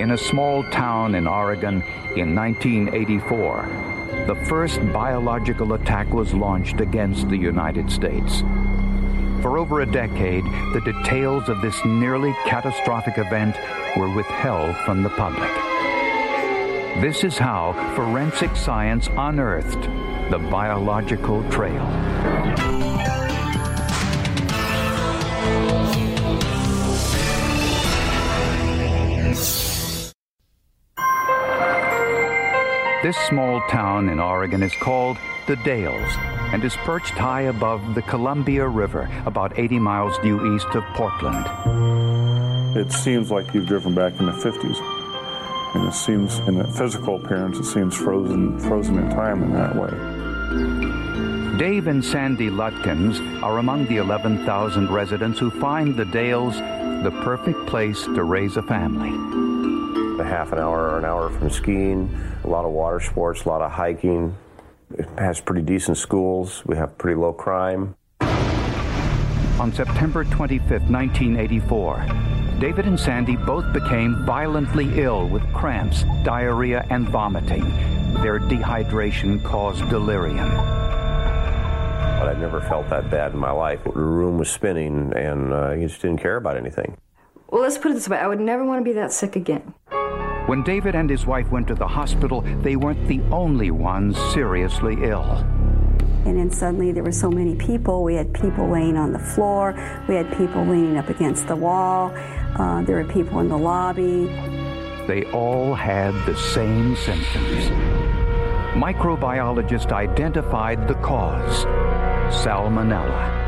In a small town in Oregon in 1984, the first biological attack was launched against the United States. For over a decade, the details of this nearly catastrophic event were withheld from the public. This is how forensic science unearthed the biological trail. This small town in Oregon is called the Dalles and is perched high above the Columbia River, about 80 miles due east of Portland. It seems like you've driven back in the 50s. And it seems, in the physical appearance, it seems frozen, frozen in time in that way. Dave and Sandy Lutkins are among the 11,000 residents who find the Dalles the perfect place to raise a family. A half an hour or an hour from skiing, a lot of water sports, a lot of hiking. It has pretty decent schools. We have pretty low crime. On September 25, 1984, David and Sandy both became violently ill with cramps, diarrhea, and vomiting. Their dehydration caused delirium. But I'd never felt that bad in my life. The room was spinning, and uh, you just didn't care about anything. Well, let's put it this way I would never want to be that sick again. When David and his wife went to the hospital, they weren't the only ones seriously ill. And then suddenly there were so many people. We had people laying on the floor. We had people leaning up against the wall. Uh, there were people in the lobby. They all had the same symptoms. Microbiologists identified the cause salmonella.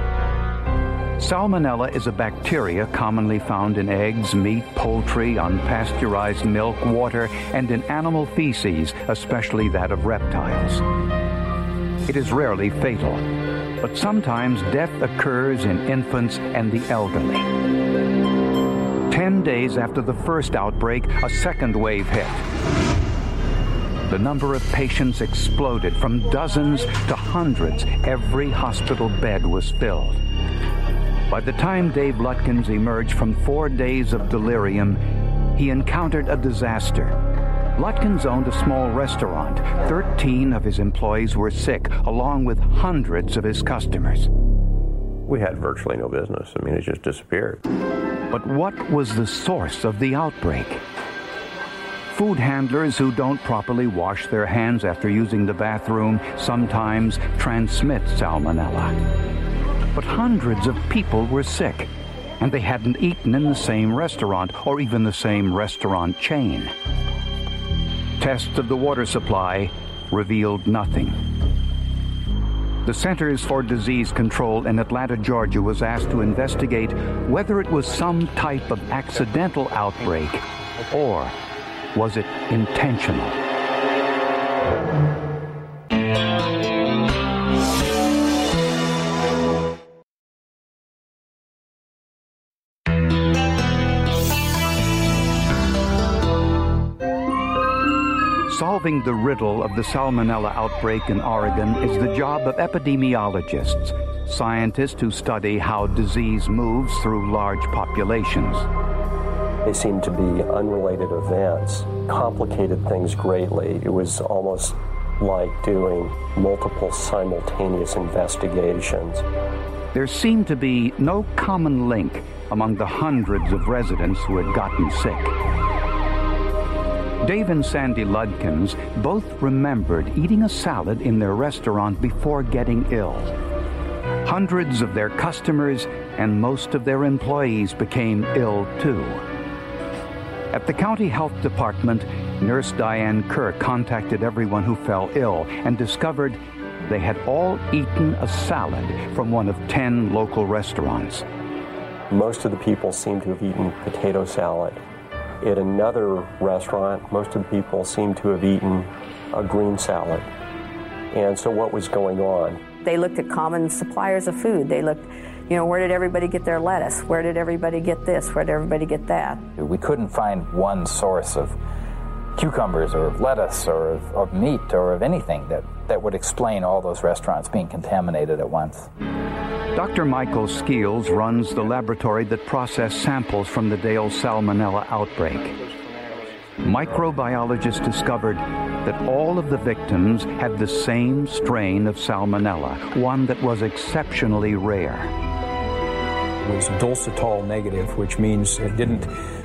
Salmonella is a bacteria commonly found in eggs, meat, poultry, unpasteurized milk, water, and in animal feces, especially that of reptiles. It is rarely fatal, but sometimes death occurs in infants and the elderly. Ten days after the first outbreak, a second wave hit. The number of patients exploded from dozens to hundreds. Every hospital bed was filled. By the time Dave Lutkins emerged from four days of delirium, he encountered a disaster. Lutkins owned a small restaurant. Thirteen of his employees were sick, along with hundreds of his customers. We had virtually no business. I mean, it just disappeared. But what was the source of the outbreak? Food handlers who don't properly wash their hands after using the bathroom sometimes transmit salmonella but hundreds of people were sick, and they hadn't eaten in the same restaurant or even the same restaurant chain. Tests of the water supply revealed nothing. The Centers for Disease Control in Atlanta, Georgia was asked to investigate whether it was some type of accidental outbreak or was it intentional. Solving the riddle of the salmonella outbreak in Oregon is the job of epidemiologists, scientists who study how disease moves through large populations. They seemed to be unrelated events, complicated things greatly. It was almost like doing multiple simultaneous investigations. there seemed to be no common link among the hundreds of residents who had gotten sick. Dave and Sandy Lutkins both remembered eating a salad in their restaurant before getting ill. Hundreds of their customers and most of their employees became ill too. At the county health department, nurse Diane Kerr contacted everyone who fell ill and discovered they had all eaten a salad from one of 10 local restaurants. Most of the people seem to have eaten potato salad. At another restaurant, most of the people seemed to have eaten a green salad. And so, what was going on? They looked at common suppliers of food. They looked, you know, where did everybody get their lettuce? Where did everybody get this? Where did everybody get that? We couldn't find one source of cucumbers or of lettuce or of, of meat or of anything that, that would explain all those restaurants being contaminated at once. Dr. Michael Skeels runs the laboratory that processed samples from the Dale salmonella outbreak. Microbiologists discovered that all of the victims had the same strain of salmonella, one that was exceptionally rare. It was dulcitol negative, which means it didn't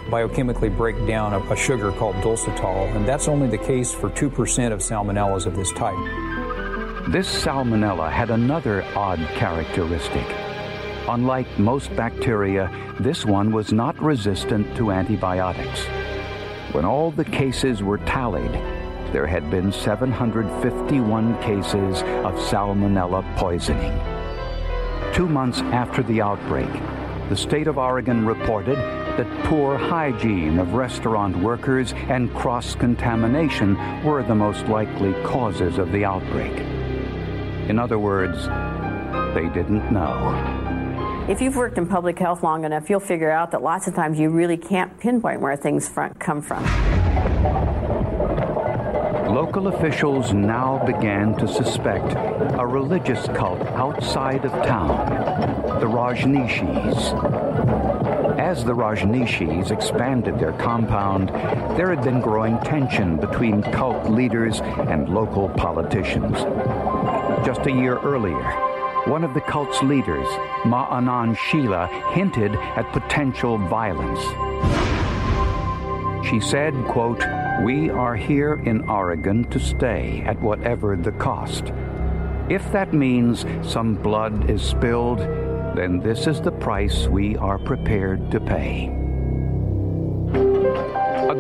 biochemically break down a, a sugar called dulcitol, and that's only the case for 2% of salmonellas of this type. This salmonella had another odd characteristic. Unlike most bacteria, this one was not resistant to antibiotics. When all the cases were tallied, there had been 751 cases of salmonella poisoning. Two months after the outbreak, the state of Oregon reported that poor hygiene of restaurant workers and cross contamination were the most likely causes of the outbreak. In other words, they didn't know. If you've worked in public health long enough, you'll figure out that lots of times you really can't pinpoint where things front come from. Local officials now began to suspect a religious cult outside of town, the Rajneeshis. As the Rajneeshis expanded their compound, there had been growing tension between cult leaders and local politicians. Just a year earlier, one of the cult's leaders, Ma Anand Sheela, hinted at potential violence. She said, quote, We are here in Oregon to stay at whatever the cost. If that means some blood is spilled, then this is the price we are prepared to pay.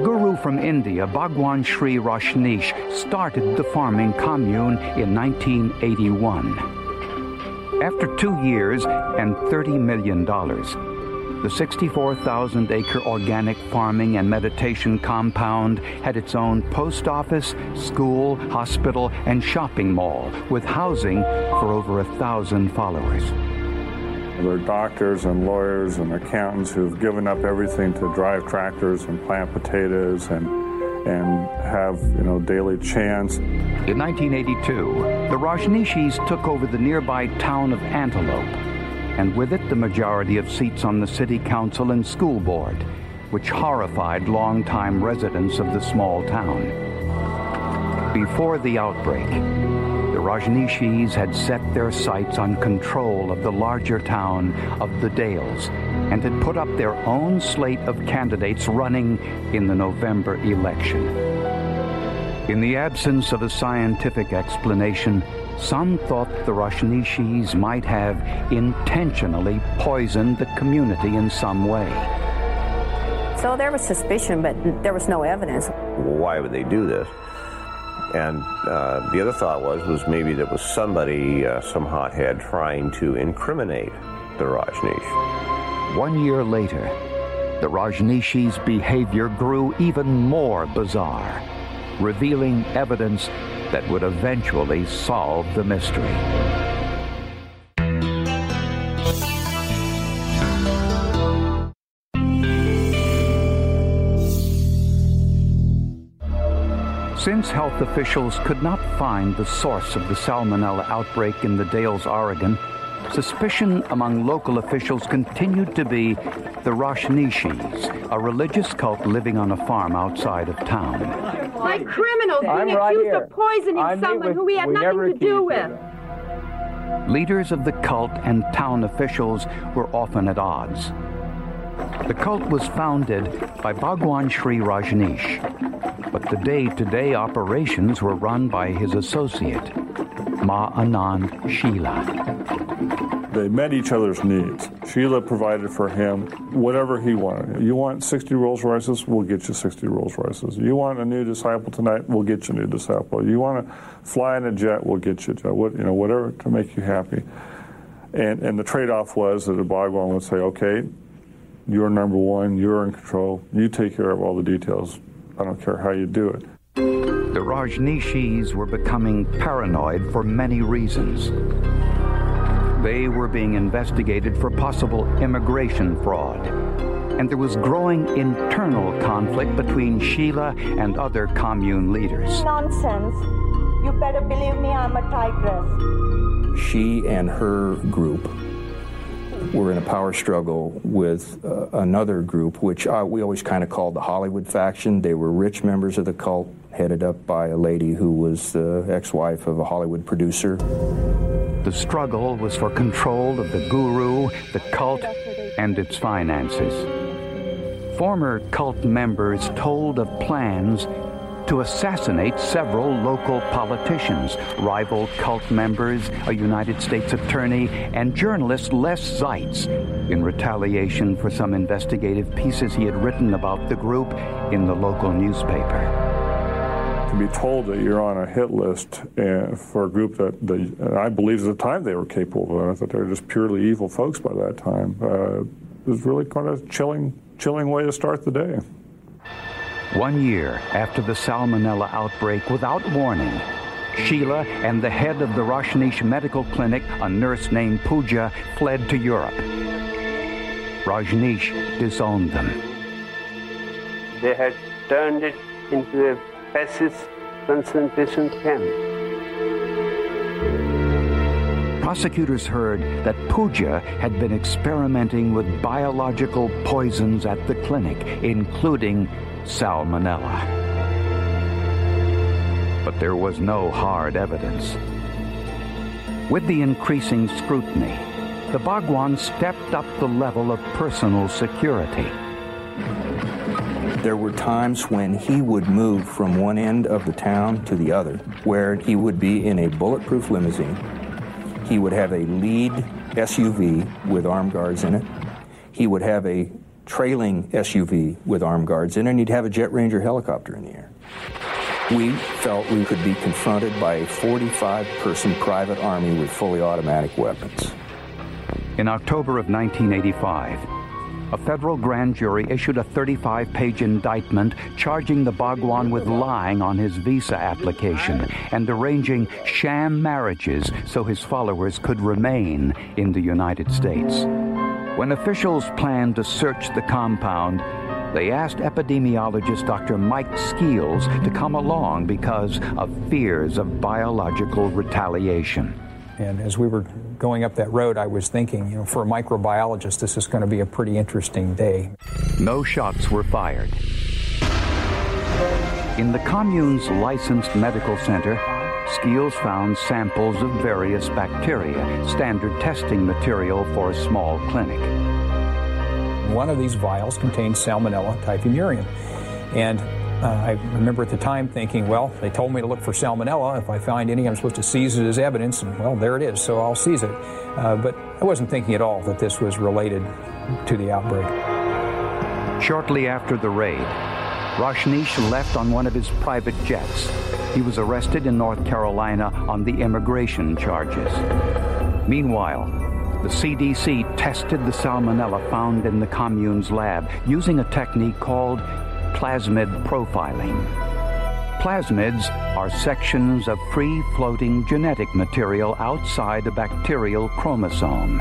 Guru from India, Bhagwan Shree Rajneesh, started the farming commune in 1981. After two years and $30 million, the 64,000 acre organic farming and meditation compound had its own post office, school, hospital, and shopping mall with housing for over a thousand followers. There are doctors and lawyers and accountants who've given up everything to drive tractors and plant potatoes and and have you know daily chants. In 1982, the Rajneeshis took over the nearby town of Antelope, and with it the majority of seats on the city council and school board, which horrified longtime residents of the small town. Before the outbreak, Rajneeshis had set their sights on control of the larger town of the Dalles and had put up their own slate of candidates running in the November election. In the absence of a scientific explanation, some thought the Rajneeshis might have intentionally poisoned the community in some way. So there was suspicion, but there was no evidence. Why would they do this? And uh, the other thought was was maybe there was somebody, uh, some hothead, trying to incriminate the Rajneesh. One year later, the Rajneeshis' behavior grew even more bizarre, revealing evidence that would eventually solve the mystery. Since health officials could not find the source of the salmonella outbreak in the Dalles, Oregon, suspicion among local officials continued to be the Rajneeshis, a religious cult living on a farm outside of town. Like criminals being right accused here. of poisoning I'm someone with- who we had we never nothing to do with. leaders of the cult and town officials were often at odds. The cult was founded by Bhagwan Shree Rajneesh, but the day-to-day operations were run by his associate, Ma Anand Sheela. They met each other's needs. Sheela provided for him whatever he wanted. You want 60 Rolls Royces? We'll get you 60 Rolls Royces. You want a new disciple tonight? We'll get you a new disciple. You want to fly in a jet? We'll get you a jet. What, you know, whatever to make you happy. And, and the trade-off was that Bhagwan would say, okay, you're number one, you're in control, you take care of all the details. I don't care how you do it. The Rajneeshis were becoming paranoid for many reasons. They were being investigated for possible immigration fraud. And there was growing internal conflict between Sheela and other commune leaders. Nonsense. You better believe me, I'm a tigress. She and her group were in a power struggle with uh, another group, which uh, we always kind of called the Hollywood faction. They were rich members of the cult, headed up by a lady who was the ex wife of a Hollywood producer. The struggle was for control of the guru, the cult, and its finances. Former cult members told of plans to assassinate several local politicians, rival cult members, a United States attorney, and journalist Les Zaitz in retaliation for some investigative pieces he had written about the group in the local newspaper to be told that you're on a hit list uh, for a group that they, I believe at the time they were capable of. Thought they were just purely evil folks by that time. Uh, was really kind of chilling, chilling way to start the day. One year after the salmonella outbreak, without warning, Sheela and the head of the Rajneesh Medical Clinic, a nurse named Pooja, fled to Europe. Rajneesh disowned them. They had turned it into a fascist concentration camp. Prosecutors heard that Pooja had been experimenting with biological poisons at the clinic, including salmonella. But there was no hard evidence. With the increasing scrutiny, the Bhagwan stepped up the level of personal security. There were times when he would move from one end of the town to the other, where he would be in a bulletproof limousine. He would have a lead SUV with armed guards in it. He would have a trailing SUV with armed guards in it, and he'd have a Jet Ranger helicopter in the air. We felt we could be confronted by a 45 person private army with fully automatic weapons. In October of 1985, a federal grand jury issued a 35 page indictment charging the Bhagwan with lying on his visa application and arranging sham marriages so his followers could remain in the United States. When officials planned to search the compound, they asked epidemiologist Dr. Mike Skeels to come along because of fears of biological retaliation. And as we were going up that road, I was thinking, you know, for a microbiologist, this is going to be a pretty interesting day. No shots were fired. In the commune's licensed medical center, Skeels found samples of various bacteria, standard testing material for a small clinic. One of these vials contained Salmonella typhimurium. And uh, I remember at the time thinking, well, they told me to look for salmonella. If I find any, I'm supposed to seize it as evidence, and well, there it is, so I'll seize it. Uh, but I wasn't thinking at all that this was related to the outbreak. Shortly after the raid, Rajneesh left on one of his private jets. He was arrested in North Carolina on the immigration charges. Meanwhile, the CDC tested the salmonella found in the commune's lab using a technique called plasmid profiling. Plasmids are sections of free floating genetic material outside a bacterial chromosome.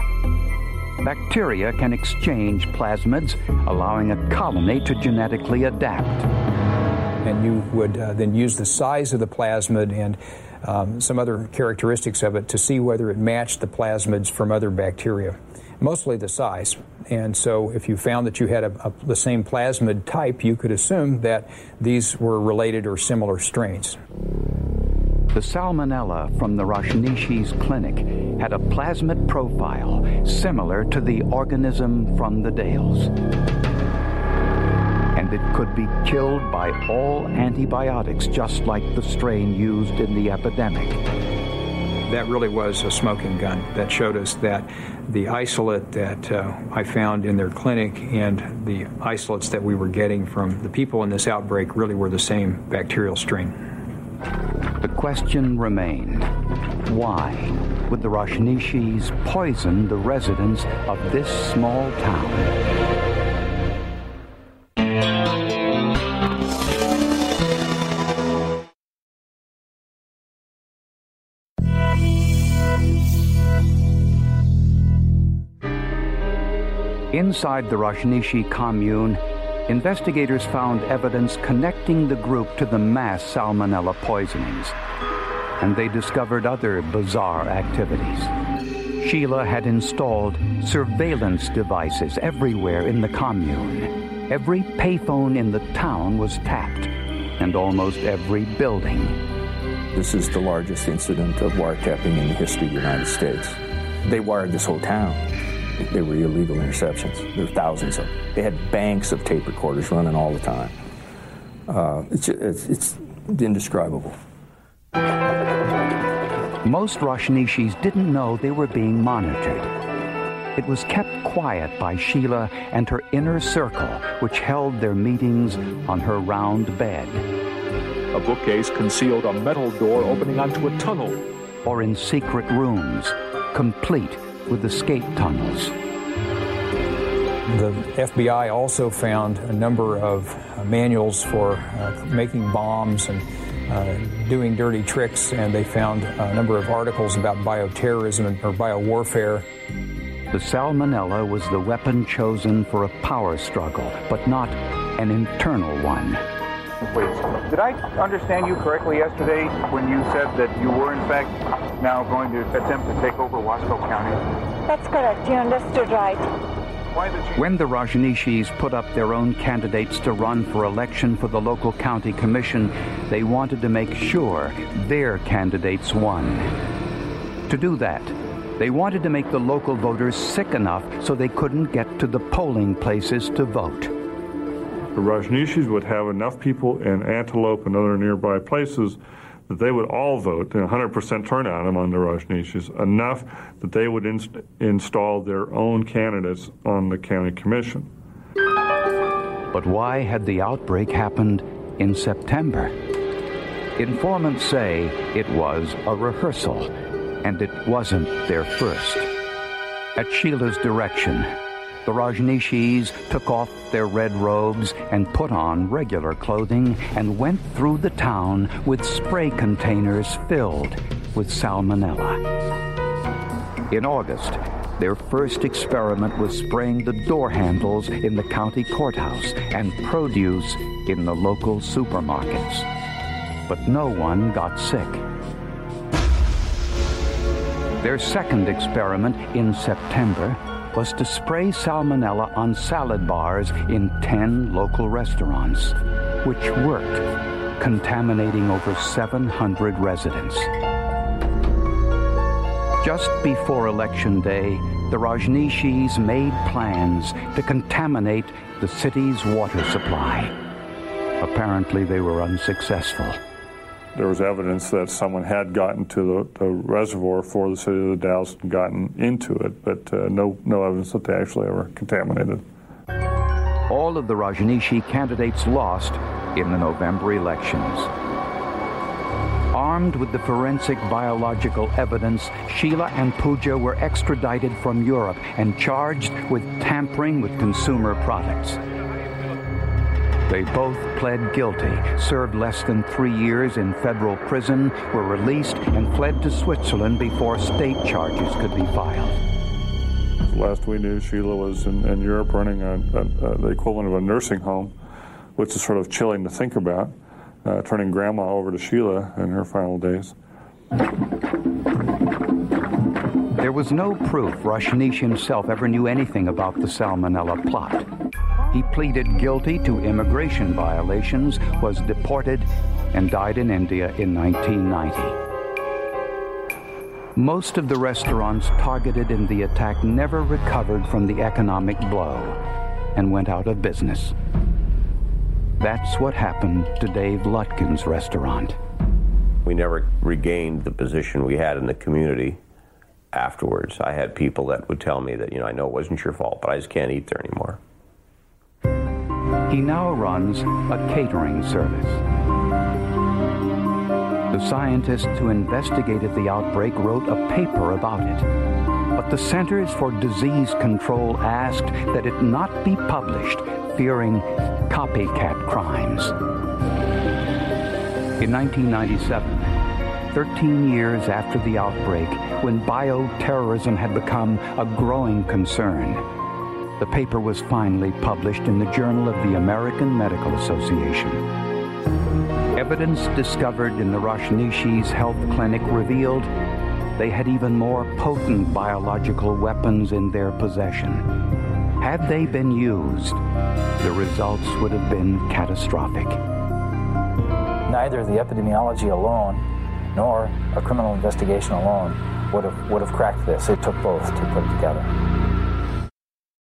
Bacteria can exchange plasmids, allowing a colony to genetically adapt. And you would uh, then use the size of the plasmid and um, some other characteristics of it to see whether it matched the plasmids from other bacteria, mostly the size. And so, if you found that you had a, a, the same plasmid type, you could assume that these were related or similar strains. The salmonella from the Rajneeshis clinic had a plasmid profile similar to the organism from the Dalles. And it could be killed by all antibiotics, just like the strain used in the epidemic. That really was a smoking gun that showed us that the isolate that uh, I found in their clinic and the isolates that we were getting from the people in this outbreak really were the same bacterial strain. The question remained why would the Rajneeshis poison the residents of this small town? Inside the Rajneeshi commune, investigators found evidence connecting the group to the mass salmonella poisonings. And they discovered other bizarre activities. Sheela had installed surveillance devices everywhere in the commune. Every payphone in the town was tapped, and almost every building. This is the largest incident of wiretapping in the history of the United States. They wired this whole town. They were illegal interceptions. There were thousands of them. They had banks of tape recorders running all the time. Uh, it's, it's, it's indescribable. Most Rajneeshis didn't know they were being monitored. It was kept quiet by Sheela and her inner circle, which held their meetings on her round bed. A bookcase concealed a metal door opening onto a tunnel. Or in secret rooms, complete with escape tunnels. The FBI also found a number of uh, manuals for uh, making bombs and uh, doing dirty tricks, and they found a number of articles about bioterrorism or biowarfare. The salmonella was the weapon chosen for a power struggle, but not an internal one. Wait, did I understand you correctly yesterday when you said that you were, in fact, now going to attempt to take over Wasco County? That's correct. You understood right. When the Rajneeshis put up their own candidates to run for election for the local county commission, they wanted to make sure their candidates won. To do that, they wanted to make the local voters sick enough so they couldn't get to the polling places to vote the Rajneeshis would have enough people in Antelope and other nearby places that they would all vote, 100% turnout among the Rajneeshis, enough that they would inst- install their own candidates on the county commission. But why had the outbreak happened in September? Informants say it was a rehearsal, and it wasn't their first. At Sheela's direction, the Rajneeshis took off their red robes and put on regular clothing and went through the town with spray containers filled with salmonella. In August, their first experiment was spraying the door handles in the county courthouse and produce in the local supermarkets. But no one got sick. Their second experiment in September was to spray salmonella on salad bars in 10 local restaurants, which worked, contaminating over 700 residents. Just before Election Day, the Rajneeshis made plans to contaminate the city's water supply. Apparently, they were unsuccessful there was evidence that someone had gotten to the, the reservoir for the city of the Dalles and gotten into it, but uh, no, no evidence that they actually ever contaminated. All of the Rajneeshi candidates lost in the November elections. Armed with the forensic biological evidence, Sheela and Pooja were extradited from Europe and charged with tampering with consumer products. They both pled guilty, served less than three years in federal prison, were released, and fled to Switzerland before state charges could be filed. Last we knew, Sheela was in, in Europe running a, a, a, the equivalent of a nursing home, which is sort of chilling to think about, uh, turning grandma over to Sheela in her final days. There was no proof Rajneesh himself ever knew anything about the Salmonella plot. He pleaded guilty to immigration violations, was deported, and died in India in 1990. Most of the restaurants targeted in the attack never recovered from the economic blow and went out of business. That's what happened to Dave Lutkin's restaurant. We never regained the position we had in the community afterwards. I had people that would tell me that, you know, I know it wasn't your fault, but I just can't eat there anymore. He now runs a catering service. The scientists who investigated the outbreak wrote a paper about it. But the Centers for Disease Control asked that it not be published, fearing copycat crimes. In 1997, 13 years after the outbreak, when bioterrorism had become a growing concern, the paper was finally published in the Journal of the American Medical Association. Evidence discovered in the Rajneeshis health clinic revealed they had even more potent biological weapons in their possession. Had they been used, the results would have been catastrophic. Neither the epidemiology alone nor a criminal investigation alone would have, would have cracked this. It took both to put it together.